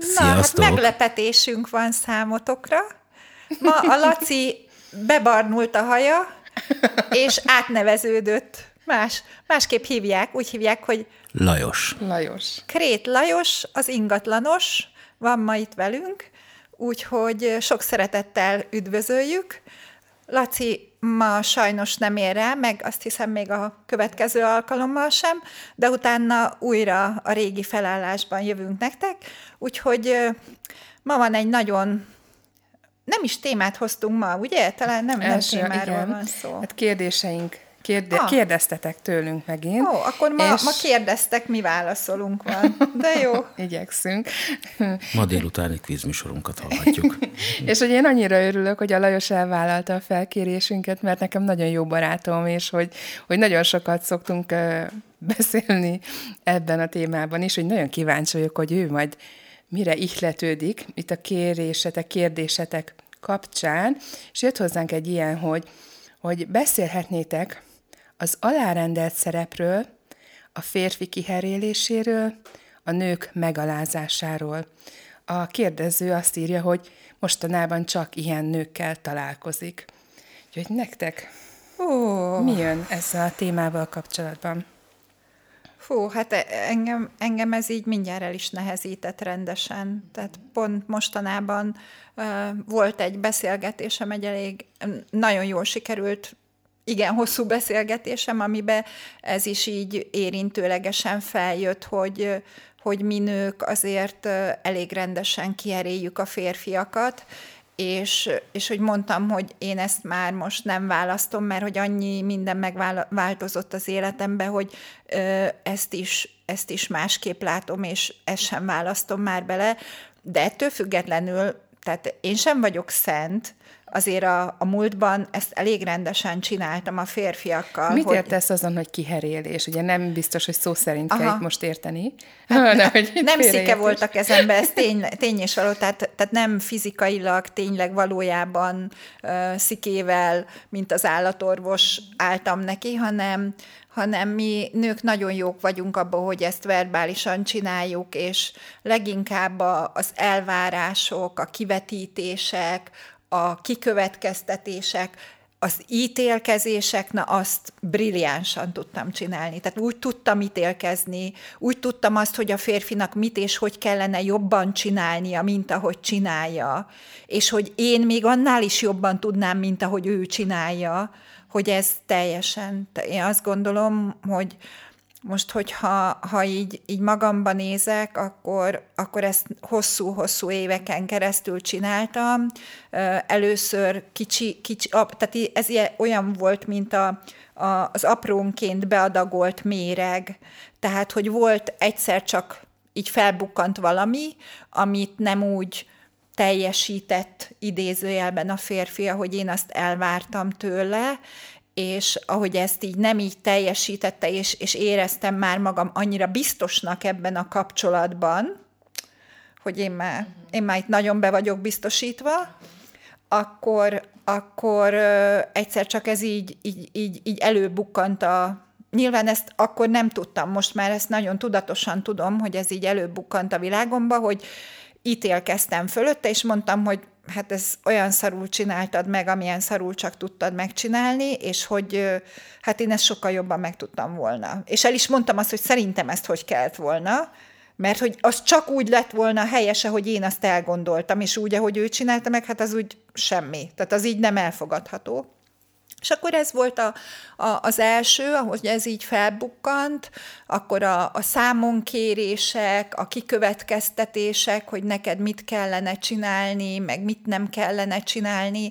Na, Sziasztok! hát meglepetésünk van számotokra. Ma a Laci bebarnult a haja, és átneveződött. Más, másképp hívják, úgy hívják, hogy Lajos. Lajos. Krét Lajos, az ingatlanos, van ma itt velünk, úgyhogy sok szeretettel üdvözöljük. Laci ma sajnos nem ér rá, meg azt hiszem még a következő alkalommal sem, de utána újra a régi felállásban jövünk nektek, úgyhogy ma van egy nagyon nem is témát hoztunk ma, ugye? Talán nem, nem Első, témáról igen. van szó. Hát kérdéseink, kérde, Ah. kérdeztetek tőlünk megint. Ó, akkor ma, és ma kérdeztek, mi válaszolunk van. De jó. Igyekszünk. Ma délutáni kvízműsorunkat hallhatjuk. és hogy én annyira örülök, hogy a Lajos elvállalta a felkérésünket, mert nekem nagyon jó barátom, és hogy, hogy nagyon sokat szoktunk beszélni ebben a témában is, hogy nagyon kíváncsi vagyok, hogy ő majd mire ihletődik itt a kérésetek, kérdésetek kapcsán, és jött hozzánk egy ilyen, hogy, hogy beszélhetnétek az alárendelt szerepről, a férfi kiheréléséről, a nők megalázásáról. A kérdező azt írja, hogy mostanában csak ilyen nőkkel találkozik. Úgyhogy nektek Ó, mi jön ezzel a témával kapcsolatban? Fú, hát e- engem, engem ez így mindjárt el is nehezített rendesen. Tehát pont mostanában uh, volt egy beszélgetésem, egy elég nagyon jól sikerült, igen, hosszú beszélgetésem, amiben ez is így érintőlegesen feljött, hogy, hogy mi nők azért elég rendesen kieréljük a férfiakat, és, és hogy mondtam, hogy én ezt már most nem választom, mert hogy annyi minden megváltozott az életemben, hogy ö, ezt, is, ezt is másképp látom, és ezt sem választom már bele, de ettől függetlenül, tehát én sem vagyok szent, azért a, a múltban ezt elég rendesen csináltam a férfiakkal. Mit hogy, értesz azon, hogy kiherélés? Ugye nem biztos, hogy szó szerint kell itt most érteni. hanem, hogy itt nem szike volt a kezembe, ez tény, tény és való, tehát, tehát nem fizikailag, tényleg valójában uh, szikével, mint az állatorvos álltam neki, hanem, hanem mi nők nagyon jók vagyunk abban, hogy ezt verbálisan csináljuk, és leginkább az elvárások, a kivetítések, a kikövetkeztetések, az ítélkezések, na azt brilliánsan tudtam csinálni. Tehát úgy tudtam ítélkezni, úgy tudtam azt, hogy a férfinak mit és hogy kellene jobban csinálnia, mint ahogy csinálja, és hogy én még annál is jobban tudnám, mint ahogy ő csinálja, hogy ez teljesen, én azt gondolom, hogy most, hogyha ha így, így magamba nézek, akkor, akkor ezt hosszú-hosszú éveken keresztül csináltam. Először kicsi, kicsi tehát ez ilyen- olyan volt, mint a, a, az aprónként beadagolt méreg. Tehát, hogy volt egyszer csak így felbukkant valami, amit nem úgy teljesített idézőjelben a férfi, ahogy én azt elvártam tőle, és ahogy ezt így nem így teljesítette, és, és éreztem már magam annyira biztosnak ebben a kapcsolatban, hogy én már, én már itt nagyon be vagyok biztosítva, akkor, akkor egyszer csak ez így, így, így, így előbukkant a... Nyilván ezt akkor nem tudtam, most már ezt nagyon tudatosan tudom, hogy ez így előbukkant a világomba, hogy ítélkeztem fölötte, és mondtam, hogy hát ez olyan szarul csináltad meg, amilyen szarul csak tudtad megcsinálni, és hogy hát én ezt sokkal jobban meg tudtam volna. És el is mondtam azt, hogy szerintem ezt hogy kellett volna, mert hogy az csak úgy lett volna helyese, hogy én azt elgondoltam, és úgy, ahogy ő csinálta meg, hát az úgy semmi. Tehát az így nem elfogadható. És akkor ez volt a, a, az első, ahogy ez így felbukkant, akkor a, a számonkérések, a kikövetkeztetések, hogy neked mit kellene csinálni, meg mit nem kellene csinálni,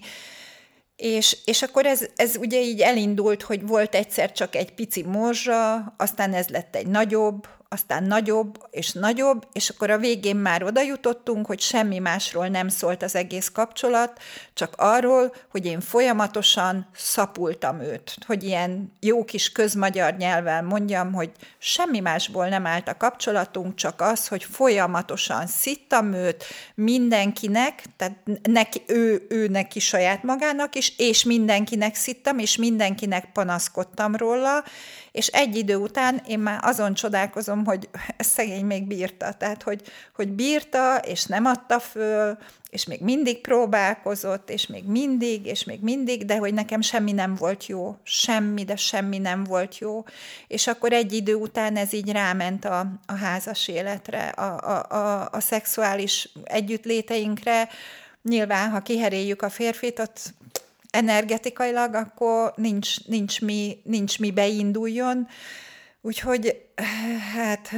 és, és akkor ez, ez ugye így elindult, hogy volt egyszer csak egy pici morzsa, aztán ez lett egy nagyobb, aztán nagyobb és nagyobb, és akkor a végén már oda jutottunk, hogy semmi másról nem szólt az egész kapcsolat, csak arról, hogy én folyamatosan szapultam őt, hogy ilyen jó kis közmagyar nyelven mondjam, hogy semmi másból nem állt a kapcsolatunk, csak az, hogy folyamatosan szittam őt mindenkinek, tehát neki, ő, ő neki saját magának is, és mindenkinek szittam, és mindenkinek panaszkodtam róla, és egy idő után én már azon csodálkozom, hogy szegény még bírta, tehát hogy, hogy bírta, és nem adta föl, és még mindig próbálkozott, és még mindig, és még mindig, de hogy nekem semmi nem volt jó, semmi, de semmi nem volt jó. És akkor egy idő után ez így ráment a, a házas életre, a, a, a, a szexuális együttléteinkre. Nyilván, ha kiheréljük a férfit, ott energetikailag, akkor nincs, nincs, mi, nincs mi beinduljon. Úgyhogy, hát...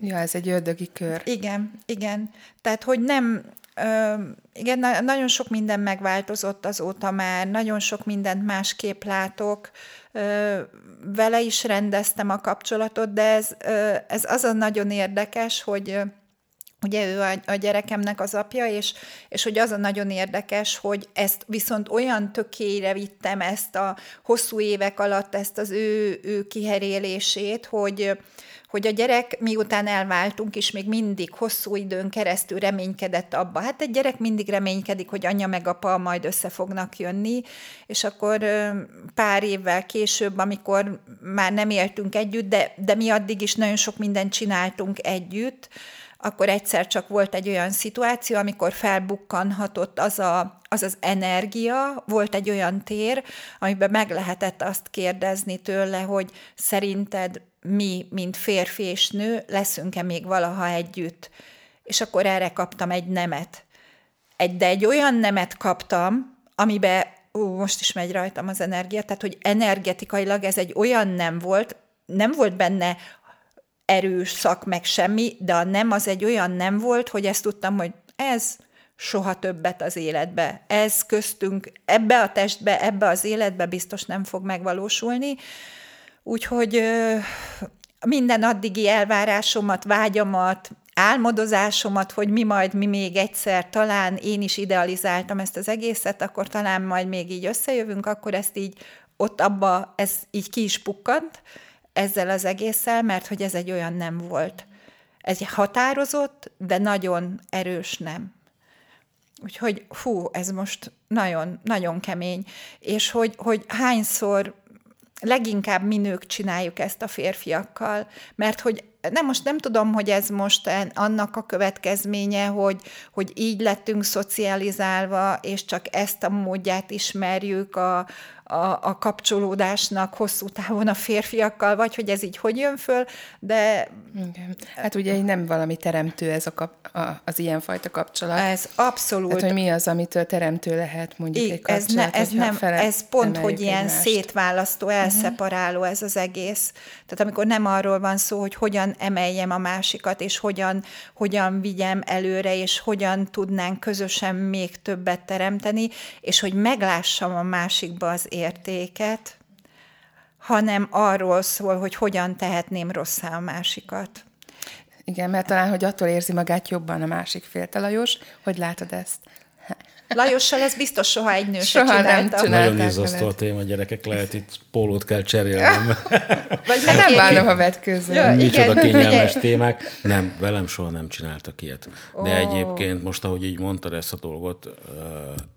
Ja, ez egy ördögi kör. Igen, igen. Tehát, hogy nem... Igen, nagyon sok minden megváltozott azóta már, nagyon sok mindent másképp látok. Vele is rendeztem a kapcsolatot, de ez, ez azon nagyon érdekes, hogy Ugye ő a, a gyerekemnek az apja, és, és hogy az a nagyon érdekes, hogy ezt viszont olyan tökére vittem ezt a hosszú évek alatt, ezt az ő, ő kiherélését, hogy, hogy a gyerek miután elváltunk, és még mindig hosszú időn keresztül reménykedett abba. Hát egy gyerek mindig reménykedik, hogy anya meg apa majd össze fognak jönni, és akkor pár évvel később, amikor már nem éltünk együtt, de, de mi addig is nagyon sok mindent csináltunk együtt, akkor egyszer csak volt egy olyan szituáció, amikor felbukkanhatott az, a, az az energia, volt egy olyan tér, amiben meg lehetett azt kérdezni tőle, hogy szerinted mi, mint férfi és nő, leszünk-e még valaha együtt? És akkor erre kaptam egy nemet. Egy, de egy olyan nemet kaptam, amiben ú, most is megy rajtam az energia, tehát hogy energetikailag ez egy olyan nem volt, nem volt benne erős szak, meg semmi, de a nem az egy olyan nem volt, hogy ezt tudtam, hogy ez soha többet az életbe. Ez köztünk, ebbe a testbe, ebbe az életbe biztos nem fog megvalósulni. Úgyhogy minden addigi elvárásomat, vágyamat, álmodozásomat, hogy mi majd, mi még egyszer, talán én is idealizáltam ezt az egészet, akkor talán majd még így összejövünk, akkor ezt így ott abba, ez így ki is pukkant, ezzel az egésszel, mert hogy ez egy olyan nem volt. Ez egy határozott, de nagyon erős nem. Úgyhogy fú, ez most nagyon, nagyon kemény. És hogy, hogy hányszor leginkább mi nők csináljuk ezt a férfiakkal, mert hogy nem, most nem tudom, hogy ez most annak a következménye, hogy, hogy így lettünk szocializálva, és csak ezt a módját ismerjük a, a, a kapcsolódásnak hosszú távon a férfiakkal, vagy hogy ez így hogy jön föl, de... Igen. Hát ugye nem valami teremtő ez a, kap, a az ilyenfajta kapcsolat. Ez abszolút. Hát, hogy mi az, amitől teremtő lehet mondjuk I, egy kapcsolat, ez, ne, ez, nem, ez pont, hogy ilyen egymást. szétválasztó, mhm. elszeparáló uh-huh. ez az egész. Tehát amikor nem arról van szó, hogy hogyan emeljem a másikat, és hogyan, hogyan vigyem előre, és hogyan tudnánk közösen még többet teremteni, és hogy meglássam a másikba az értéket, hanem arról szól, hogy hogyan tehetném rosszá a másikat. Igen, mert talán, hogy attól érzi magát jobban a másik fél. Te Lajos, hogy látod ezt? Lajossal ez biztos soha egy nő soha se nem Nagyon izasztó a téma, gyerekek, lehet itt pólót kell cserélnem. Vagy hát nem bánom, ha vetkőzöm. Ja, Micsoda kényelmes témák. Nem, velem soha nem csináltak ilyet. De oh. egyébként most, ahogy így mondtad ezt a dolgot,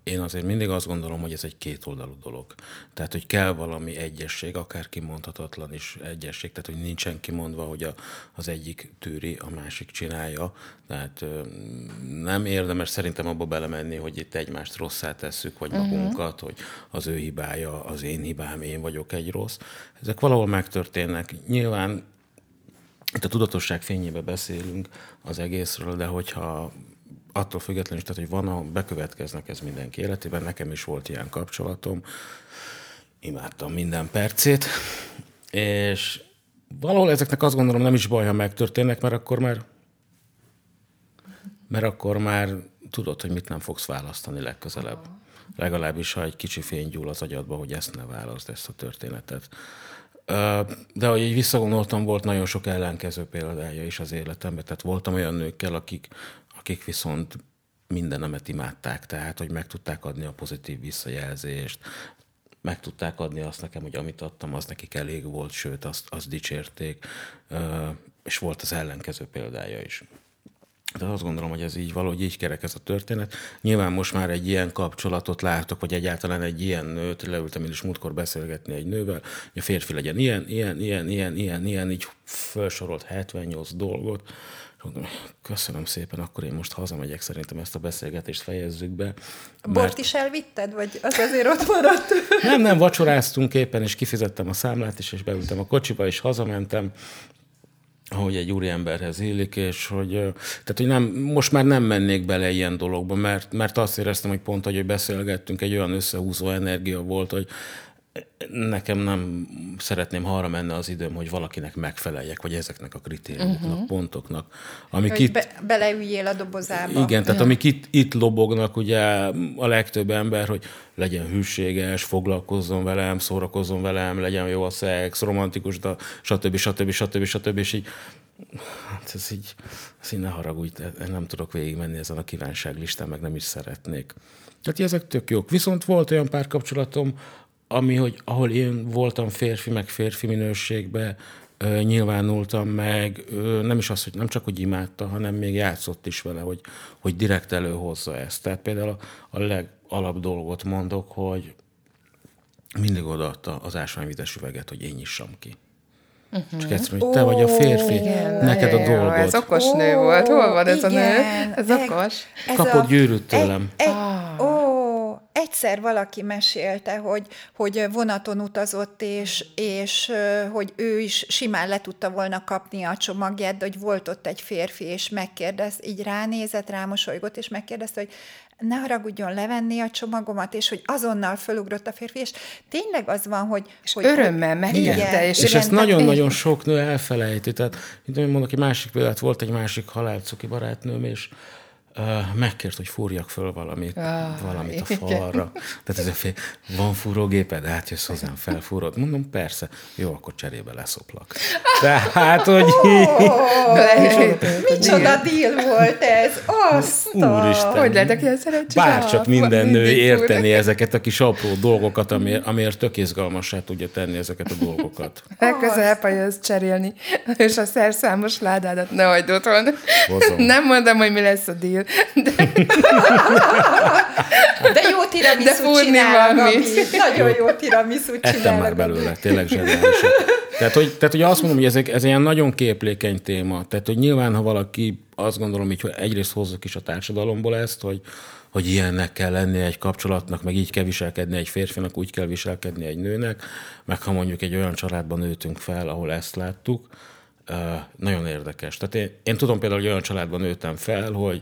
én azért mindig azt gondolom, hogy ez egy kétoldalú dolog. Tehát, hogy kell valami egyesség, akár kimondhatatlan is egyesség, tehát, hogy nincsen kimondva, hogy a, az egyik tűri, a másik csinálja. Tehát nem érdemes szerintem abba belemenni, hogy itt egymást rosszá tesszük, vagy uh-huh. magunkat, hogy az ő hibája, az én hibám, én vagyok egy rossz. Ezek valahol megtörténnek. Nyilván itt a tudatosság fényébe beszélünk az egészről, de hogyha attól függetlenül, tehát, hogy van, a, bekövetkeznek ez mindenki életében, nekem is volt ilyen kapcsolatom, imádtam minden percét, és valahol ezeknek azt gondolom nem is baj, ha megtörténnek, mert akkor már mert akkor már tudod, hogy mit nem fogsz választani legközelebb. Legalábbis, ha egy kicsi fény gyúl az agyadba, hogy ezt ne válaszd, ezt a történetet. De ahogy így visszagondoltam, volt nagyon sok ellenkező példája is az életemben. Tehát voltam olyan nőkkel, akik, akik viszont mindenemet imádták, tehát hogy meg tudták adni a pozitív visszajelzést, meg tudták adni azt nekem, hogy amit adtam, az nekik elég volt, sőt, azt, azt dicsérték, és volt az ellenkező példája is. De azt gondolom, hogy ez így valahogy így kerek ez a történet. Nyilván most már egy ilyen kapcsolatot látok, vagy egyáltalán egy ilyen nőt, leültem én is múltkor beszélgetni egy nővel, hogy a férfi legyen ilyen, ilyen, ilyen, ilyen, ilyen, ilyen, így felsorolt 78 dolgot. Köszönöm szépen, akkor én most hazamegyek, szerintem ezt a beszélgetést fejezzük be. A bort is elvitted, vagy az azért ott maradt? Nem, nem, vacsoráztunk éppen, és kifizettem a számlát is, és beültem a kocsiba, és hazamentem, ahogy egy úriemberhez illik, és hogy, tehát, hogy nem, most már nem mennék bele ilyen dologba, mert, mert azt éreztem, hogy pont, hogy beszélgettünk, egy olyan összehúzó energia volt, hogy nekem nem szeretném arra menne az időm, hogy valakinek megfeleljek, vagy ezeknek a kritériumoknak, uh-huh. pontoknak. Amik hogy itt, be, beleüljél a dobozába. Igen, tehát uh-huh. amik itt, itt lobognak ugye a legtöbb ember, hogy legyen hűséges, foglalkozzon velem, szórakozzon velem, legyen jó a szex, romantikus, de stb. stb. stb. stb. És így, hát ez így, ez így ne haragudj, nem tudok végigmenni ezen a kívánságlistán, meg nem is szeretnék. Tehát ezek tök jók. Viszont volt olyan párkapcsolatom, ami, hogy ahol én voltam férfi, meg férfi minőségbe, nyilvánultam meg, nem is az, hogy nem csak, hogy imádta, hanem még játszott is vele, hogy, hogy direkt előhozza ezt. Tehát például a, a legalap dolgot mondok, hogy mindig odaadta az ásványvizes üveget, hogy én nyissam ki. Uh-huh. Csak egyszerűen, hogy te vagy a férfi, igen, neked a dolgod. Ez okos nő volt. Hol van ez igen, a nő? Ez okos. Ez Kapott gyűrűt tőlem. Egy, egy, egyszer valaki mesélte, hogy, hogy vonaton utazott, és, és hogy ő is simán le tudta volna kapni a csomagját, de hogy volt ott egy férfi, és megkérdez, így ránézett, rámosolygott, és megkérdezte, hogy ne haragudjon levenni a csomagomat, és hogy azonnal fölugrott a férfi, és tényleg az van, hogy... És hogy örömmel megérte. És, és ezt nagyon-nagyon sok nő elfelejti. Tehát, mint mondok, egy másik példát, volt egy másik halálcuki barátnőm, és megkért, hogy fúrjak föl valamit, ah, valamit a falra. Tehát ez a fél, van fúrógéped, átjössz hozzám, felfúrod. Mondom, persze. Jó, akkor cserébe leszoplak. Tehát, hogy... Oh, micsoda deal volt ez? Azt Úristen. Hogy lehetek ilyen szerencsés? Bárcsak minden nő érteni ezeket a kis apró dolgokat, amiért, amiért tök izgalmassá tudja tenni ezeket a dolgokat. Legközelebb, ha jössz cserélni, és a szerszámos ládádat ne hagyd otthon. Nem mondom, hogy mi lesz a deal, de, de jó tiramisu csinál, Nagyon jó tiramisu csinál. Ettem már belőle, tényleg zseniális. Tehát hogy, tehát, hogy azt mondom, hogy ez, ez ilyen nagyon képlékeny téma. Tehát, hogy nyilván, ha valaki azt gondolom, hogy egyrészt hozzuk is a társadalomból ezt, hogy, hogy ilyennek kell lennie egy kapcsolatnak, meg így kell viselkedni egy férfinak, úgy kell viselkedni egy nőnek, meg ha mondjuk egy olyan családban nőtünk fel, ahol ezt láttuk, nagyon érdekes. Tehát én, én tudom például, hogy olyan családban nőttem fel, hogy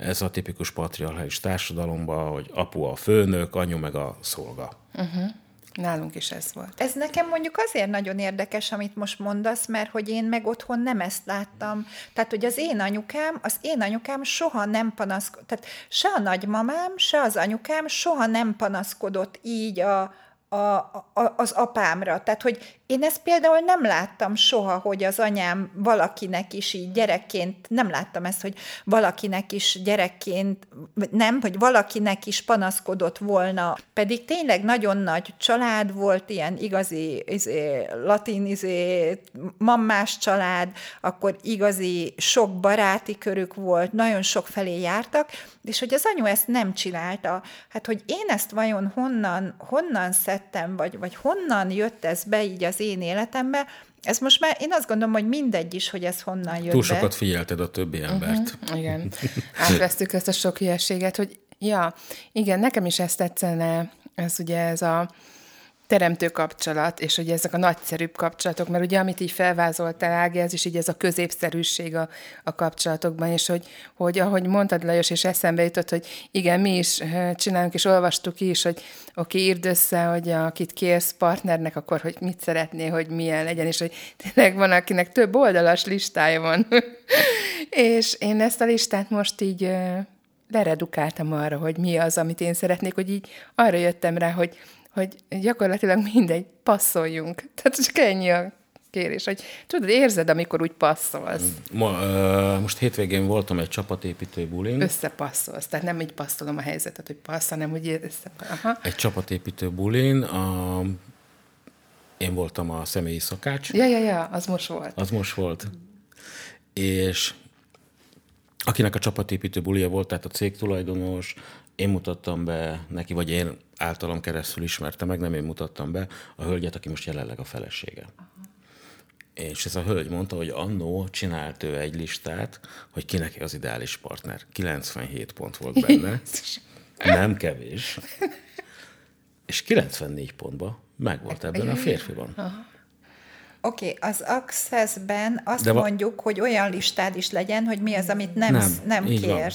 ez a tipikus patriarchális társadalomban, hogy apu a főnök, anyu meg a szolga. Uh-huh. Nálunk is ez volt. Ez nekem mondjuk azért nagyon érdekes, amit most mondasz, mert hogy én meg otthon nem ezt láttam. Tehát, hogy az én anyukám, az én anyukám soha nem panaszkodott, tehát se a nagymamám, se az anyukám soha nem panaszkodott így a, a, a, az apámra. Tehát, hogy én ezt például nem láttam soha, hogy az anyám valakinek is így gyerekként, nem láttam ezt, hogy valakinek is gyerekként, nem, hogy valakinek is panaszkodott volna. Pedig tényleg nagyon nagy család volt, ilyen igazi izé, latin izé, mammás család, akkor igazi sok baráti körük volt, nagyon sok felé jártak, és hogy az anyu ezt nem csinálta. Hát, hogy én ezt vajon honnan, honnan szedtem, vagy, vagy honnan jött ez be így az az én életembe, ez most már, én azt gondolom, hogy mindegy is, hogy ez honnan jött Túl sokat be. figyelted a többi mhm, embert. Uh-huh, igen. Átvesztük ezt a sok hülyeséget, hogy ja, igen, nekem is ezt tetszene, ez ugye ez a teremtő kapcsolat, és hogy ezek a nagyszerűbb kapcsolatok, mert ugye amit így felvázoltál, Ági, ez is így ez a középszerűség a, a kapcsolatokban, és hogy, hogy ahogy mondtad, Lajos, és eszembe jutott, hogy igen, mi is csinálunk, és olvastuk is, hogy oké, írd össze, hogy akit kérsz partnernek, akkor hogy mit szeretné, hogy milyen legyen, és hogy tényleg van, akinek több oldalas listája van. és én ezt a listát most így leredukáltam arra, hogy mi az, amit én szeretnék, hogy így arra jöttem rá, hogy hogy gyakorlatilag mindegy, passzoljunk. Tehát csak ennyi a kérés, hogy tudod, érzed, amikor úgy passzolsz. Ma, ö, most hétvégén voltam egy csapatépítő bulin. Összepasszolsz, tehát nem így passzolom a helyzetet, hogy passz, hanem hogy össze... Aha. Egy csapatépítő bulin. A, én voltam a személyi szakács. Ja, ja, ja, az most volt. Az most volt. És akinek a csapatépítő bulia volt, tehát a cég tulajdonos, én mutattam be neki, vagy én általam keresztül ismerte meg, nem én mutattam be, a hölgyet, aki most jelenleg a felesége. És ez a hölgy mondta, hogy annó csinált ő egy listát, hogy kinek az ideális partner. 97 pont volt benne. Nem kevés. És 94 pontba meg volt ebben a férfiban. Oké, okay, az Access-ben azt De va- mondjuk, hogy olyan listád is legyen, hogy mi az, amit nem, Nem, nem, így van.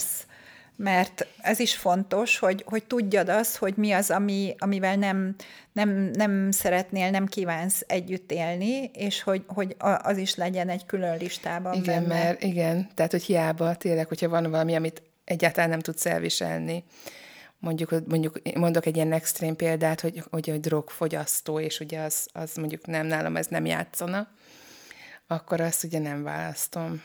Mert ez is fontos, hogy, hogy tudjad azt, hogy mi az, ami, amivel nem, nem, nem szeretnél, nem kívánsz együtt élni, és hogy, hogy az is legyen egy külön listában Igen, benne. mert igen, tehát hogy hiába tényleg, hogyha van valami, amit egyáltalán nem tudsz elviselni, mondjuk, mondjuk mondok egy ilyen extrém példát, hogy, hogy a drogfogyasztó, és ugye az, az mondjuk nem nálam, ez nem játszana, akkor azt ugye nem választom.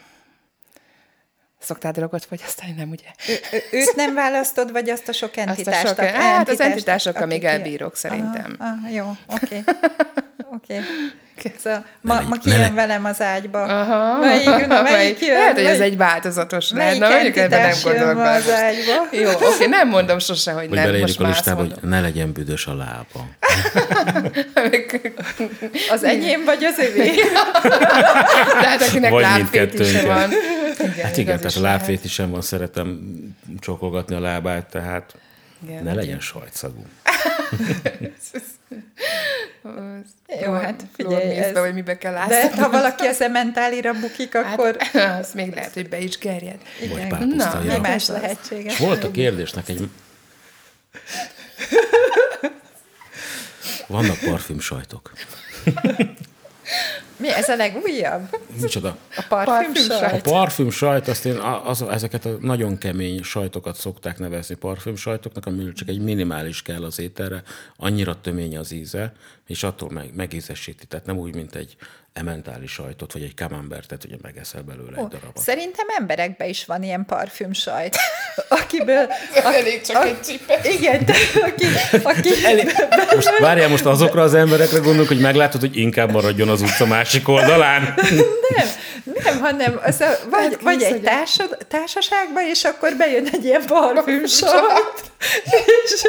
Szoktál drogot fogyasztani, nem ugye? Ő, őt nem választod, vagy azt a sok Azt a entitást? sok, hát az entitást, entitásokkal még elbírok szerintem. Aha, aha, jó, oké. Ma, ma ne kijön le- velem az ágyba. Aha, Melyik, na, melyik jön? Lehet, hogy ez Melyik- egy változatos lehet. Melyik Na, mondjuk ebben nem ma az ágyba? Jó, oké, nem mondom sose, hogy, Hogy nem, most a listába, hogy ne legyen büdös a lába. Az enyém vagy az övé? De hát akinek Vagy lábfétise van. Igen, Hát igen, tehát is a lábfétisem van, szeretem csokolgatni a lábát, tehát Igen, ne legyen sajtszagú. Jó, hát figyelj, ez... vagy mibe kell De áztatni. ha valaki a cementálira bukik, akkor Hát, az még lehet, hogy be is gerjed. Vagy igen, mi Na, más Ez az. lehetséges. És volt a kérdésnek egy... Vannak parfüm sajtok. Mi, ez a legújabb? Micsoda? A parfüm Parfüm sajt? A parfüm sajt, azt én az, ezeket a nagyon kemény sajtokat szokták nevezni parfüm sajtoknak, ami csak egy minimális kell az ételre, annyira tömény az íze, és attól meg, megízesíti. Tehát nem úgy, mint egy ementális sajtot, vagy egy camembertet, ugye megeszel belőle egy darabot. Szerintem emberekben is van ilyen parfüm sajt, akiből... Elég csak egy csipe. Igen, de aki, aki Most várjál, most azokra az emberekre gondolok, hogy meglátod, hogy inkább maradjon az utca másik oldalán. nem, nem, hanem az a, vagy, Hát vagy egy társad, társaságba, és akkor bejön egy ilyen parfüm sajt, és,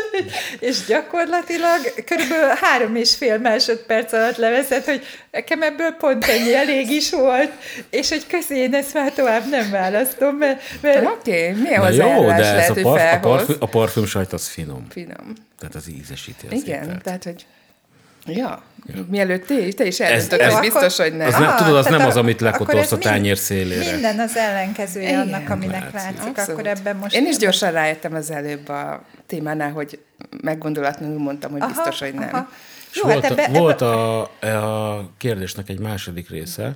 és gyakorlatilag körülbelül három és fél másodperc alatt leveszed, hogy nekem ebből pont ennyi elég is volt, és hogy köszi, én ezt már tovább nem választom, mert, mert Oké, milyen Na jó, hozzáállás de ez lehet, a, parf, a, parfüm, a parfüm sajt az finom. Finom. Tehát az ízesíti az Igen, ételt. tehát, hogy Ja, mielőtt te, te is eldöntöd, ez- hogy biztos, hogy nem. Az nem, tudod, az tehát nem az, amit ez a tányér szélére. Minden az ellenkezője Igen, annak, aminek látszik. látszik, Abszolút. akkor ebben most... Én is gyorsan rájöttem az előbb a témánál, hogy meggondolatlanul mondtam, hogy biztos, hogy nem. És Jó, volt, hát ebbe, a, ebbe, volt a, a kérdésnek egy második része,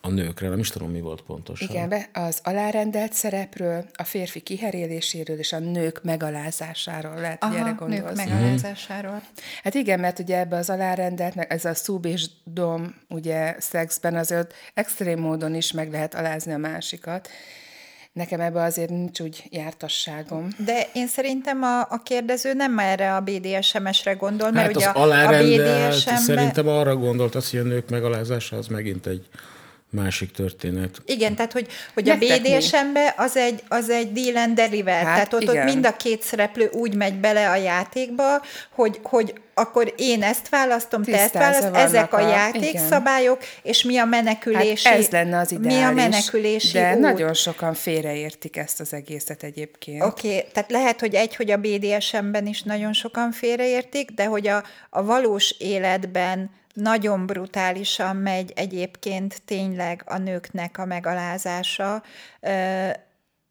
a nőkre, nem is tudom, mi volt pontosan. Igen, be- az alárendelt szerepről, a férfi kiheréléséről és a nők megalázásáról lehet, hogy erre Aha, nők gondolsz. megalázásáról. Hát igen, mert ugye ebbe az alárendelt, meg ez a szúb és dom, ugye szexben azért extrém módon is meg lehet alázni a másikat. Nekem ebbe azért nincs úgy jártasságom. De én szerintem a, a kérdező nem erre a BDSM-esre gondol, mert Hát ugye az a, a alárendelt, BDSM-ben... szerintem arra gondolt az, hogy a nők megalázása az megint egy másik történet. Igen, tehát hogy, hogy a? BDSM-be az egy, az egy deal and deliver, Hát tehát ott, ott igen. mind a két szereplő úgy megy bele a játékba, hogy, hogy akkor én ezt választom, te ezt Tisztázva választ, ezek a a- játékszabályok, és mi a menekülési... Hát ez lenne az ideális. Mi a menekülési De út. nagyon sokan félreértik ezt az egészet egyébként. Oké, okay, tehát lehet, hogy egy, hogy a BDSM-ben is nagyon sokan félreértik, de hogy a, a valós életben nagyon brutálisan megy egyébként tényleg a nőknek a megalázása,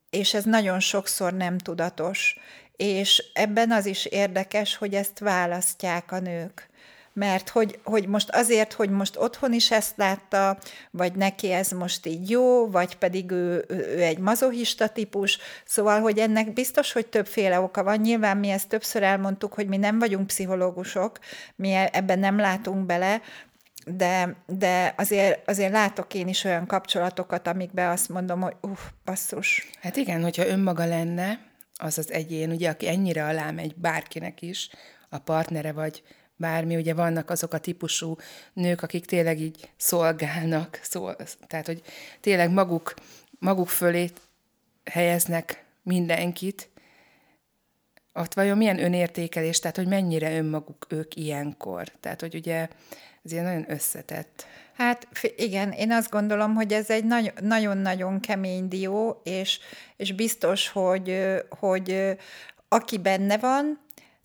és ez nagyon sokszor nem tudatos. És ebben az is érdekes, hogy ezt választják a nők. Mert hogy, hogy most azért, hogy most otthon is ezt látta, vagy neki ez most így jó, vagy pedig ő, ő, egy mazohista típus, szóval, hogy ennek biztos, hogy többféle oka van. Nyilván mi ezt többször elmondtuk, hogy mi nem vagyunk pszichológusok, mi e, ebben nem látunk bele, de, de azért, azért látok én is olyan kapcsolatokat, amikben azt mondom, hogy uff, basszus. Hát igen, hogyha önmaga lenne, az az egyén, ugye, aki ennyire alá megy bárkinek is, a partnere vagy bármi, ugye vannak azok a típusú nők, akik tényleg így szolgálnak, szól, tehát, hogy tényleg maguk, maguk fölé helyeznek mindenkit, ott vajon milyen önértékelés, tehát hogy mennyire önmaguk ők ilyenkor. Tehát, hogy ugye ez ilyen nagyon összetett. Hát igen, én azt gondolom, hogy ez egy nagyon-nagyon kemény dió, és, és biztos, hogy, hogy aki benne van,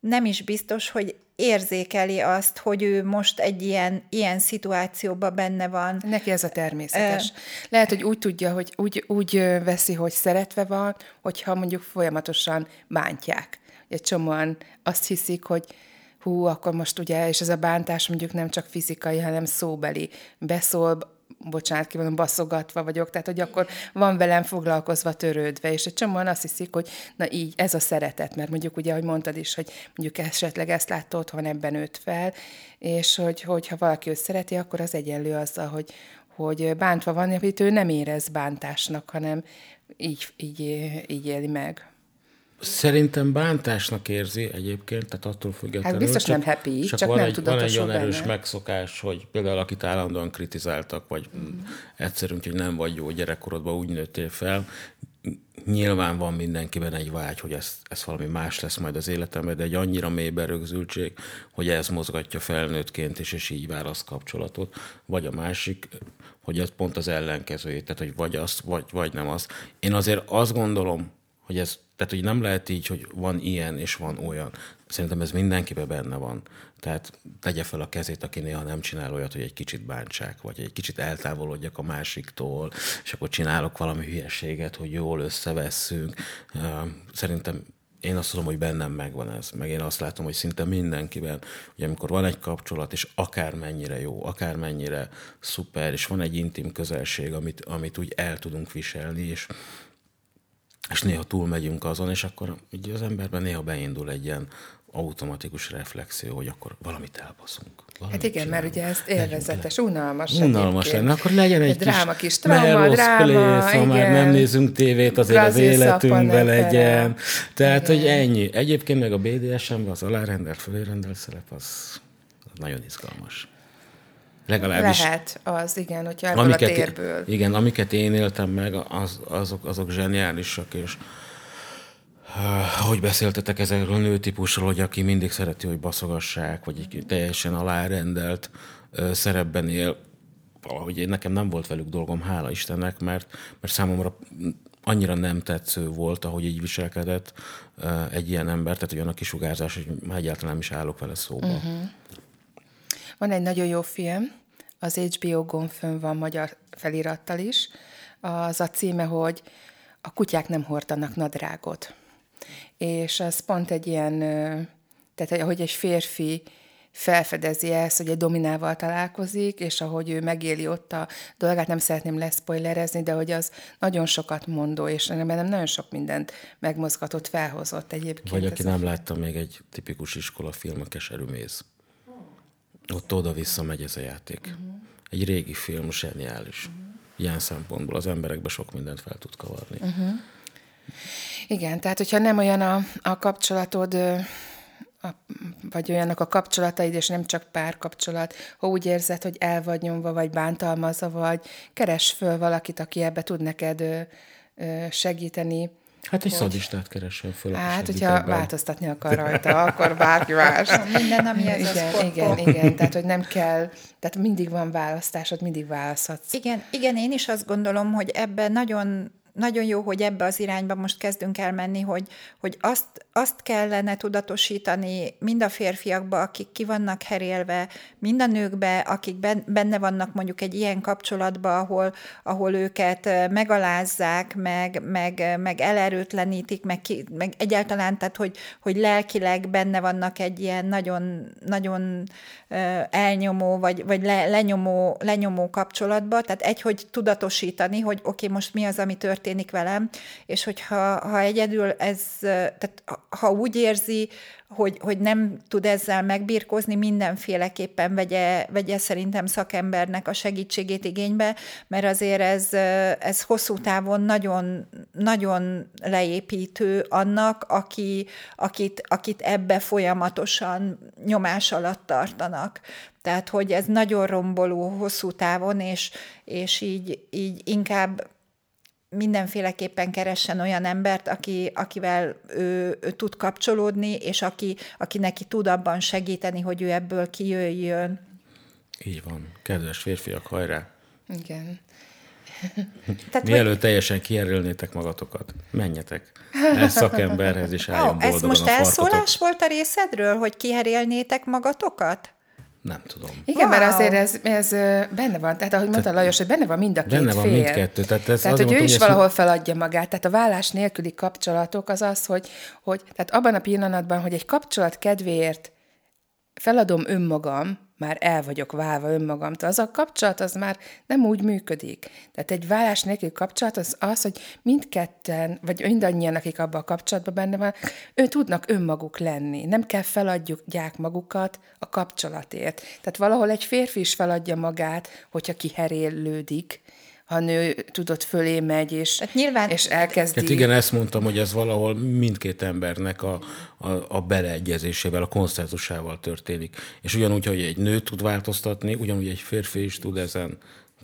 nem is biztos, hogy érzékeli azt, hogy ő most egy ilyen, ilyen szituációban benne van. Neki ez a természetes. Lehet, hogy úgy tudja, hogy úgy, úgy veszi, hogy szeretve van, hogyha mondjuk folyamatosan bántják. Egy csomóan azt hiszik, hogy hú, akkor most ugye, és ez a bántás mondjuk nem csak fizikai, hanem szóbeli. Beszól, bocsánat, ki van baszogatva vagyok, tehát hogy akkor van velem foglalkozva, törődve, és egy csomóan azt hiszik, hogy na így, ez a szeretet, mert mondjuk ugye, ahogy mondtad is, hogy mondjuk esetleg ezt látta otthon, ebben nőtt fel, és hogy, hogy ha valaki őt szereti, akkor az egyenlő azzal, hogy, hogy bántva van, amit ő nem érez bántásnak, hanem így, így, így éli meg. Szerintem bántásnak érzi egyébként, tehát attól függetlenül. Hát biztos csak, nem happy, csak, csak van nem egy, Van egy olyan erős benne. megszokás, hogy például akit állandóan kritizáltak, vagy mm. egyszerűen, hogy nem vagy jó gyerekkorodban, úgy nőttél fel, nyilván van mindenkiben egy vágy, hogy ez, ez valami más lesz majd az életemben, de egy annyira mély berögzültség, hogy ez mozgatja felnőttként is, és így válasz kapcsolatot. Vagy a másik, hogy ez pont az ellenkezője, tehát hogy vagy azt, vagy, vagy nem az. Én azért azt gondolom, hogy ez tehát, hogy nem lehet így, hogy van ilyen és van olyan. Szerintem ez mindenkiben benne van. Tehát tegye fel a kezét, aki néha nem csinál olyat, hogy egy kicsit bántsák, vagy egy kicsit eltávolodjak a másiktól, és akkor csinálok valami hülyeséget, hogy jól összevesszünk. Szerintem én azt tudom, hogy bennem megvan ez, meg én azt látom, hogy szinte mindenkiben, hogy amikor van egy kapcsolat, és akármennyire jó, akármennyire szuper, és van egy intim közelség, amit, amit úgy el tudunk viselni, és és néha túlmegyünk azon, és akkor így az emberben néha beindul egy ilyen automatikus reflexió, hogy akkor valamit elbaszunk. Valamit hát igen, csinálunk. mert ugye ez élvezetes, unalmas. Unalmas lenne, akkor legyen egy, egy kis dráma, kis trauma, dráma, plész, ha már nem nézünk tévét, azért az életünkben legyen. Tehát, igen. hogy ennyi. Egyébként meg a BDSM-ben az alárendelt, fölérendelt szerep, az, az nagyon izgalmas. Legalábbis. Lehet az, igen, hogyha ebből amiket, a térből. Igen, amiket én éltem meg, az, azok, azok zseniálisak, és hogy beszéltetek ezekről a nőtípusról, hogy aki mindig szereti, hogy baszogassák, vagy egy teljesen alárendelt szerepben él, valahogy én, nekem nem volt velük dolgom, hála Istennek, mert, mert számomra annyira nem tetsző volt, ahogy így viselkedett egy ilyen ember, tehát olyan a kisugárzás, hogy egyáltalán nem is állok vele szóba. Uh-huh. Van egy nagyon jó film, az HBO-gon fönn van magyar felirattal is. Az a címe, hogy a kutyák nem hordanak nadrágot. És az pont egy ilyen, tehát hogy egy férfi felfedezi ezt, hogy egy dominával találkozik, és ahogy ő megéli ott a dolgát, nem szeretném leszpoilerezni, de hogy az nagyon sokat mondó, és nem nagyon sok mindent megmozgatott, felhozott egyébként. Vagy aki nem látta még egy tipikus iskolafilm, a Keserű méz. Ott oda-vissza megy ez a játék. Uh-huh. Egy régi film, zseniális. Uh-huh. Ilyen szempontból az emberekbe sok mindent fel tud kavarni. Uh-huh. Igen, tehát hogyha nem olyan a, a kapcsolatod, a, vagy olyanok a kapcsolataid, és nem csak párkapcsolat, ha úgy érzed, hogy el vagy nyomva, vagy bántalmazva vagy, keres föl valakit, aki ebbe tud neked ö, ö, segíteni, Hát egy hogy... szadistát keresel föl. Hát, hogyha ebben. változtatni akar rajta, akkor bárki más. Minden, ami ez igen, a igen, igen, tehát hogy nem kell, tehát mindig van választásod, mindig választhatsz. Igen, igen, én is azt gondolom, hogy ebben nagyon nagyon jó, hogy ebbe az irányba most kezdünk el menni, hogy, hogy azt, azt kellene tudatosítani mind a férfiakba, akik ki vannak herélve, mind a nőkbe, akik benne vannak mondjuk egy ilyen kapcsolatba, ahol, ahol őket megalázzák, meg, meg, meg elerőtlenítik, meg, ki, meg egyáltalán, tehát hogy, hogy lelkileg benne vannak egy ilyen nagyon, nagyon elnyomó, vagy, vagy le, lenyomó, lenyomó kapcsolatba, tehát egy, hogy tudatosítani, hogy oké, okay, most mi az, ami történik velem, és hogyha ha egyedül ez, tehát ha úgy érzi, hogy, hogy nem tud ezzel megbírkozni, mindenféleképpen vegye, vegye szerintem szakembernek a segítségét igénybe, mert azért ez, ez hosszú távon nagyon, nagyon leépítő annak, aki, akit, akit ebbe folyamatosan nyomás alatt tartanak. Tehát, hogy ez nagyon romboló hosszú távon, és, és így, így inkább mindenféleképpen keressen olyan embert, aki, akivel ő, ő tud kapcsolódni, és aki, aki neki tud abban segíteni, hogy ő ebből kijöjjön. Így van. Kedves férfiak, hajrá! Igen. Tehát, Mielőtt hogy... teljesen kierülnétek magatokat, menjetek ez szakemberhez, és álljon oh, Ez most elszólás volt a részedről, hogy kiherélnétek magatokat? Nem tudom. Igen, wow. mert azért ez, ez benne van, tehát ahogy mondta Lajos, hogy benne van mind a két Benne van fél. mindkettő. Tehát, ez tehát hogy mondtam, ő is valahol ezt... feladja magát. Tehát a vállás nélküli kapcsolatok az az, hogy, hogy tehát abban a pillanatban, hogy egy kapcsolat kedvéért feladom önmagam, már el vagyok válva önmagamtól. Az a kapcsolat az már nem úgy működik. Tehát egy vállás nélkül kapcsolat az az, hogy mindketten, vagy mindannyian, akik abban a kapcsolatban benne van, ő tudnak önmaguk lenni. Nem kell feladjuk magukat a kapcsolatért. Tehát valahol egy férfi is feladja magát, hogyha kiherélődik, ha nő tudott fölé megy, és, hát nyilván... és elkezdi. Hát igen, ezt mondtam, hogy ez valahol mindkét embernek a, a, a beleegyezésével, a konszenzusával történik. És ugyanúgy, hogy egy nő tud változtatni, ugyanúgy egy férfi is tud ezen.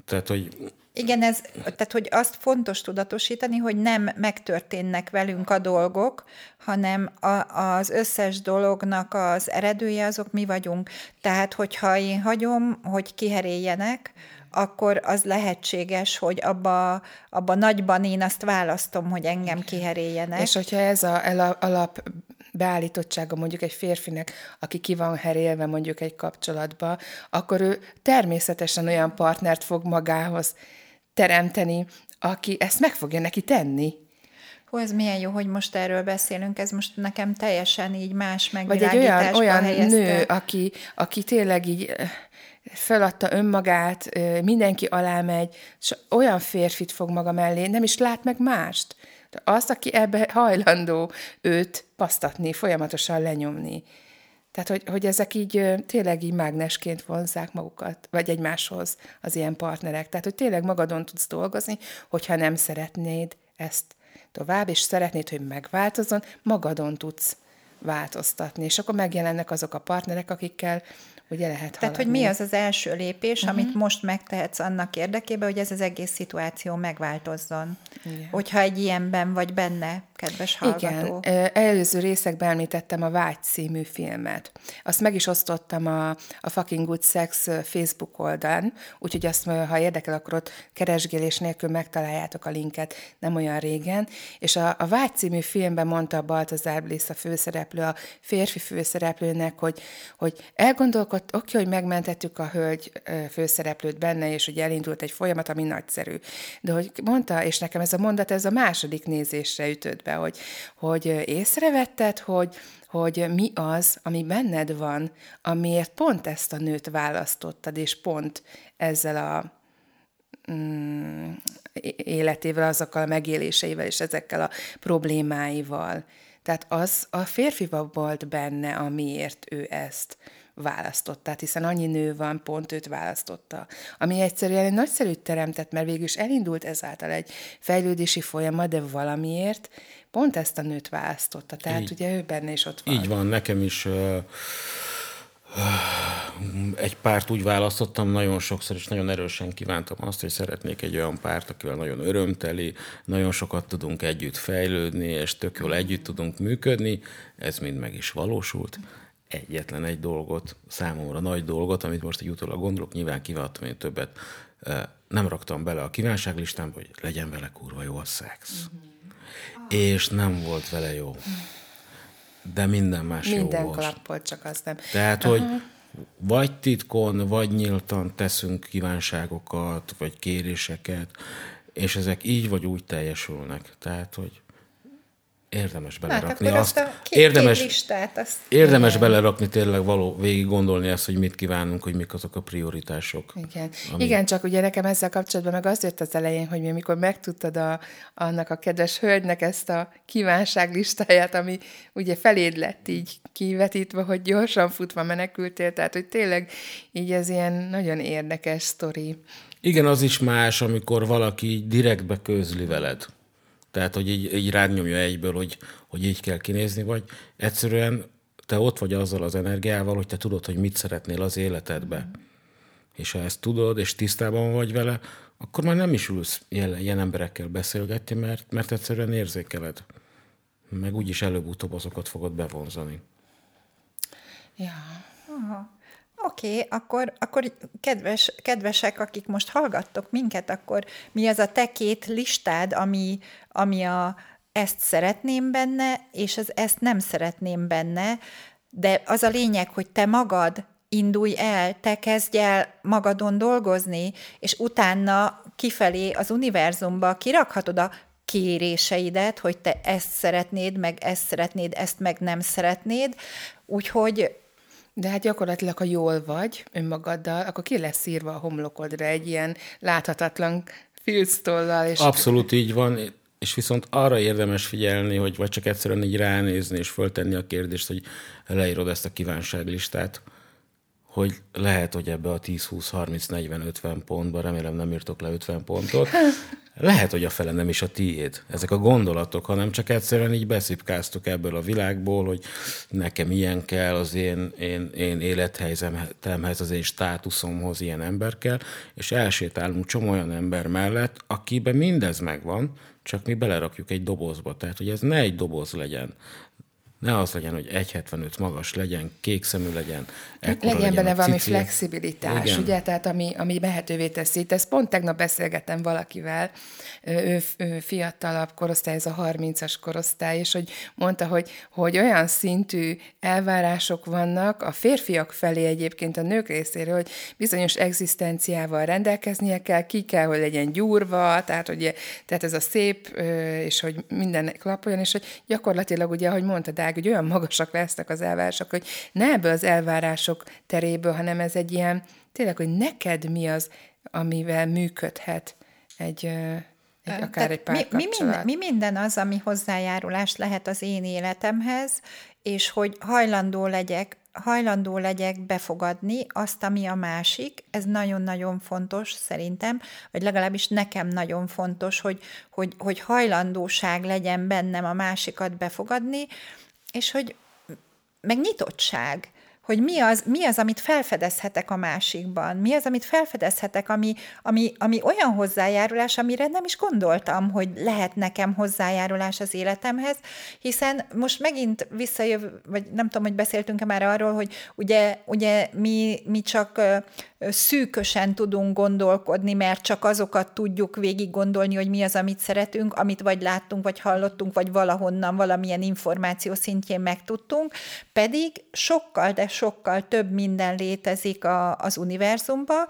Tehát, hogy igen, ez, tehát hogy azt fontos tudatosítani, hogy nem megtörténnek velünk a dolgok, hanem a, az összes dolognak az eredője azok mi vagyunk. Tehát, hogyha én hagyom, hogy kiheréljenek, akkor az lehetséges, hogy abba, abba nagyban én azt választom, hogy engem kiheréljenek. És hogyha ez a alap beállítottsága mondjuk egy férfinek, aki ki van herélve mondjuk egy kapcsolatba, akkor ő természetesen olyan partnert fog magához teremteni, aki ezt meg fogja neki tenni. Hú, ez milyen jó, hogy most erről beszélünk, ez most nekem teljesen így más megvilágításba Vagy egy olyan, olyan nő, aki, aki tényleg így feladta önmagát, mindenki alá megy, és olyan férfit fog maga mellé, nem is lát meg mást. De az, aki ebbe hajlandó őt pasztatni, folyamatosan lenyomni. Tehát, hogy, hogy ezek így tényleg így mágnesként vonzák magukat, vagy egymáshoz az ilyen partnerek. Tehát, hogy tényleg magadon tudsz dolgozni, hogyha nem szeretnéd ezt tovább, és szeretnéd, hogy megváltozzon, magadon tudsz változtatni. És akkor megjelennek azok a partnerek, akikkel ugye lehet haladni. Tehát, hogy mi az az első lépés, uh-huh. amit most megtehetsz annak érdekében, hogy ez az egész szituáció megváltozzon. Igen. Hogyha egy ilyenben vagy benne, kedves hallgató. Igen. Előző részekben említettem a Vágy című filmet. Azt meg is osztottam a, a Fucking Good Sex Facebook oldalán, úgyhogy azt, ha érdekel, akkor ott keresgélés nélkül megtaláljátok a linket nem olyan régen. És a, a Vágy című filmben mondta a Baltazar Bliss a főszereplő, a férfi főszereplőnek, hogy, hogy elgondolkodt, oké, hogy megmentettük a hölgy főszereplőt benne, és hogy elindult egy folyamat, ami nagyszerű. De hogy mondta, és nekem ez a mondat, ez a második nézésre ütött be, hogy, hogy észrevetted, hogy, hogy mi az, ami benned van, amiért pont ezt a nőt választottad, és pont ezzel a mm, életével, azokkal a megéléseivel, és ezekkel a problémáival. Tehát az a férfi volt benne, amiért ő ezt választotta, hiszen annyi nő van, pont őt választotta. Ami egyszerűen egy nagyszerű teremtett, mert végül is elindult ezáltal egy fejlődési folyamat, de valamiért pont ezt a nőt választotta. Tehát így, ugye ő benne is ott van. Így van, nekem is uh, egy párt úgy választottam nagyon sokszor, és nagyon erősen kívántam azt, hogy szeretnék egy olyan párt, akivel nagyon örömteli, nagyon sokat tudunk együtt fejlődni, és tök jól együtt tudunk működni. Ez mind meg is valósult egyetlen egy dolgot, számomra nagy dolgot, amit most egy utólag gondolok, nyilván kívántam én többet nem raktam bele a kívánságlistámba, hogy legyen vele kurva jó a szex. És nem volt vele jó. De minden más Minden jó volt. csak az nem. Tehát, hogy vagy titkon, vagy nyíltan teszünk kívánságokat, vagy kéréseket, és ezek így vagy úgy teljesülnek. Tehát, hogy érdemes Hát belerakni akkor azt. azt két, érdemes, két listát, azt érdemes belerakni tényleg való, végig gondolni azt, hogy mit kívánunk, hogy mik azok a prioritások. Igen. Ami- Igen, csak ugye nekem ezzel kapcsolatban meg az jött az elején, hogy mi, amikor megtudtad a, annak a kedves hölgynek ezt a kívánság listáját, ami ugye feléd lett így kivetítve, hogy gyorsan futva menekültél, tehát hogy tényleg így ez ilyen nagyon érdekes sztori. Igen, az is más, amikor valaki direktbe közli veled. Tehát, hogy így, így rád nyomja egyből, hogy, hogy így kell kinézni, vagy egyszerűen te ott vagy azzal az energiával, hogy te tudod, hogy mit szeretnél az életedbe. És ha ezt tudod, és tisztában vagy vele, akkor már nem is ülsz ilyen, ilyen emberekkel beszélgetni, mert, mert egyszerűen érzékeled. Meg úgyis előbb-utóbb azokat fogod bevonzani. Ja. Oké, okay, akkor, akkor kedves, kedvesek, akik most hallgattok minket, akkor mi az a te két listád, ami, ami a ezt szeretném benne, és az ezt nem szeretném benne, de az a lényeg, hogy te magad indulj el, te kezdj el magadon dolgozni, és utána kifelé az univerzumba kirakhatod a kéréseidet, hogy te ezt szeretnéd, meg ezt szeretnéd, ezt meg nem szeretnéd, úgyhogy De hát gyakorlatilag, ha jól vagy önmagaddal, akkor ki lesz írva a homlokodra egy ilyen láthatatlan filctollal, és Abszolút így van, és viszont arra érdemes figyelni, hogy vagy csak egyszerűen így ránézni és föltenni a kérdést, hogy leírod ezt a kívánságlistát, hogy lehet, hogy ebbe a 10, 20, 30, 40, 50 pontba, remélem nem írtok le 50 pontot, lehet, hogy a fele nem is a tiéd. Ezek a gondolatok, hanem csak egyszerűen így beszipkáztok ebből a világból, hogy nekem ilyen kell, az én, én, én élethelyzetemhez, az én státuszomhoz ilyen ember kell, és elsétálunk csomó olyan ember mellett, akiben mindez megvan, csak mi belerakjuk egy dobozba. Tehát, hogy ez ne egy doboz legyen. Ne az legyen, hogy 1,75 magas legyen, kék szemű legyen, ekkora legyen benne a valami cicia. flexibilitás, Igen. ugye, tehát ami, ami lehetővé teszi. Ezt pont tegnap beszélgettem valakivel, ő, ő fiatalabb korosztály, ez a 30-as korosztály, és hogy mondta, hogy, hogy olyan szintű elvárások vannak a férfiak felé egyébként a nők részéről, hogy bizonyos egzisztenciával rendelkeznie kell, ki kell, hogy legyen gyúrva, tehát, hogy, tehát ez a szép, és hogy minden klappoljon, és hogy gyakorlatilag ugye, ahogy mondta Dág, hogy olyan magasak lesznek az elvárások, hogy ne ebből az elvárások teréből, hanem ez egy ilyen, tényleg, hogy neked mi az, amivel működhet egy, egy akár Tehát egy mi, mi, párkapcsolat. minden, mi minden az, ami hozzájárulás lehet az én életemhez, és hogy hajlandó legyek, hajlandó legyek befogadni azt, ami a másik. Ez nagyon-nagyon fontos szerintem, vagy legalábbis nekem nagyon fontos, hogy, hogy, hogy hajlandóság legyen bennem a másikat befogadni, és hogy meg nyitottság, hogy mi az, mi az, amit felfedezhetek a másikban, mi az, amit felfedezhetek, ami, ami, ami olyan hozzájárulás, amire nem is gondoltam, hogy lehet nekem hozzájárulás az életemhez, hiszen most megint visszajöv, vagy nem tudom, hogy beszéltünk-e már arról, hogy ugye, ugye mi, mi csak szűkösen tudunk gondolkodni, mert csak azokat tudjuk végig gondolni, hogy mi az, amit szeretünk, amit vagy láttunk, vagy hallottunk, vagy valahonnan, valamilyen információ szintjén megtudtunk, pedig sokkal, de sokkal több minden létezik a, az univerzumban,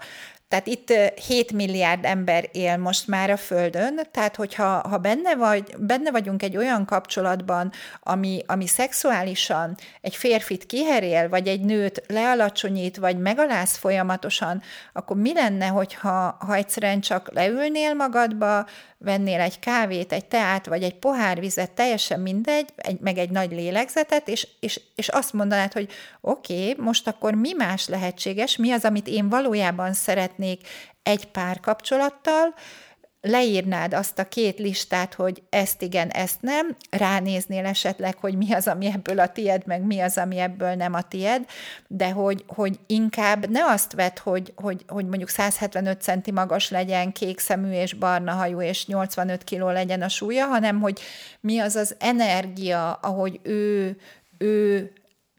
tehát itt ö, 7 milliárd ember él most már a Földön, tehát hogyha ha benne, vagy, benne vagyunk egy olyan kapcsolatban, ami, ami szexuálisan egy férfit kiherél, vagy egy nőt lealacsonyít, vagy megaláz folyamatosan, akkor mi lenne, hogyha ha egyszerűen csak leülnél magadba, vennél egy kávét, egy teát, vagy egy pohár vizet, teljesen mindegy, egy, meg egy nagy lélegzetet, és, és, és azt mondanád, hogy oké, okay, most akkor mi más lehetséges, mi az, amit én valójában szeretnék egy párkapcsolattal, leírnád azt a két listát, hogy ezt igen, ezt nem, ránéznél esetleg, hogy mi az, ami ebből a tied, meg mi az, ami ebből nem a tied, de hogy, hogy inkább ne azt vedd, hogy, hogy, hogy mondjuk 175 centi magas legyen, kék szemű és barna hajú, és 85 kiló legyen a súlya, hanem hogy mi az az energia, ahogy ő, ő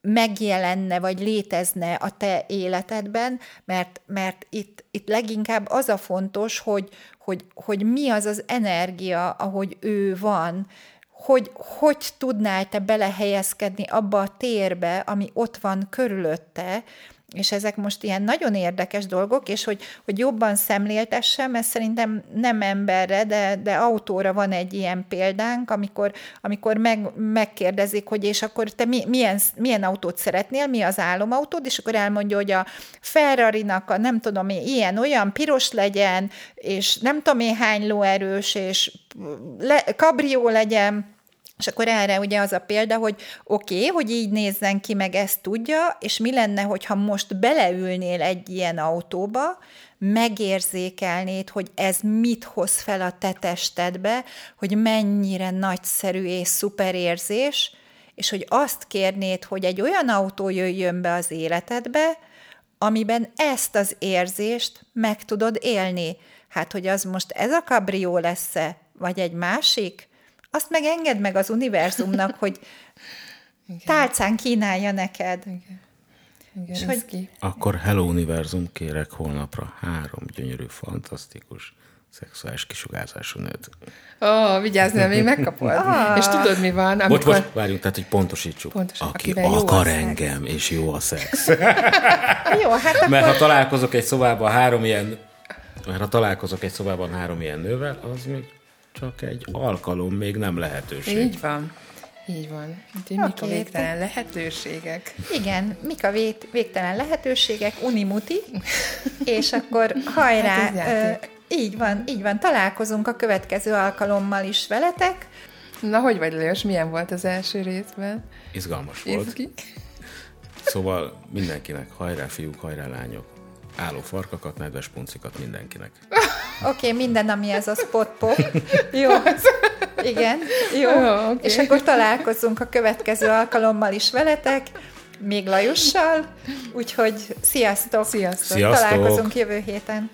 megjelenne, vagy létezne a te életedben, mert, mert itt, itt leginkább az a fontos, hogy, hogy, hogy mi az az energia, ahogy ő van, hogy hogy tudnál te belehelyezkedni abba a térbe, ami ott van körülötte, és ezek most ilyen nagyon érdekes dolgok, és hogy, hogy jobban szemléltessem, mert szerintem nem emberre, de, de autóra van egy ilyen példánk, amikor, amikor meg, megkérdezik, hogy és akkor te mi, milyen, milyen autót szeretnél, mi az álomautód, és akkor elmondja, hogy a Ferrari-nak a nem tudom ilyen, olyan piros legyen, és nem tudom én hány lóerős, és le, kabrió legyen, és akkor erre ugye az a példa, hogy oké, okay, hogy így nézzen ki, meg ezt tudja, és mi lenne, hogyha most beleülnél egy ilyen autóba, megérzékelnéd, hogy ez mit hoz fel a te testedbe, hogy mennyire nagyszerű és szuper érzés, és hogy azt kérnéd, hogy egy olyan autó jöjjön be az életedbe, amiben ezt az érzést meg tudod élni. Hát, hogy az most ez a kabrió lesz-e, vagy egy másik, azt meg engedd meg az univerzumnak, hogy Igen. tálcán kínálja neked. Igen. Igen, és hogy... ki. Akkor Hello Univerzum kérek holnapra három gyönyörű, fantasztikus szexuális kisugárzású nőt. Ó, oh, vigyázz, nem, még megkapod. Ah. És tudod, mi van? Amikor... Most, most várjunk, tehát, hogy pontosítsuk. Pontos, Aki akar engem, és jó a szex. jó, hát akkor... Mert ha találkozok egy szobában három ilyen mert ha találkozok egy szobában három ilyen nővel, az még csak egy alkalom, még nem lehetőség. Így van. Így van. Úgyhogy okay. mik a végtelen lehetőségek? Igen, mik a vég, végtelen lehetőségek, unimuti, és akkor hajrá, hát így van, így van, találkozunk a következő alkalommal is veletek. Na, hogy vagy Lajos, milyen volt az első részben? Izgalmas volt. Izgi. Szóval mindenkinek hajrá fiúk, hajrá lányok, álló farkakat, nedves puncikat mindenkinek. Oké, okay, minden, ami ez a spot pop. Jó. Igen, jó. Oh, okay. És akkor találkozunk a következő alkalommal is veletek, még Lajussal, úgyhogy sziasztok! Sziasztok! sziasztok. Találkozunk jövő héten.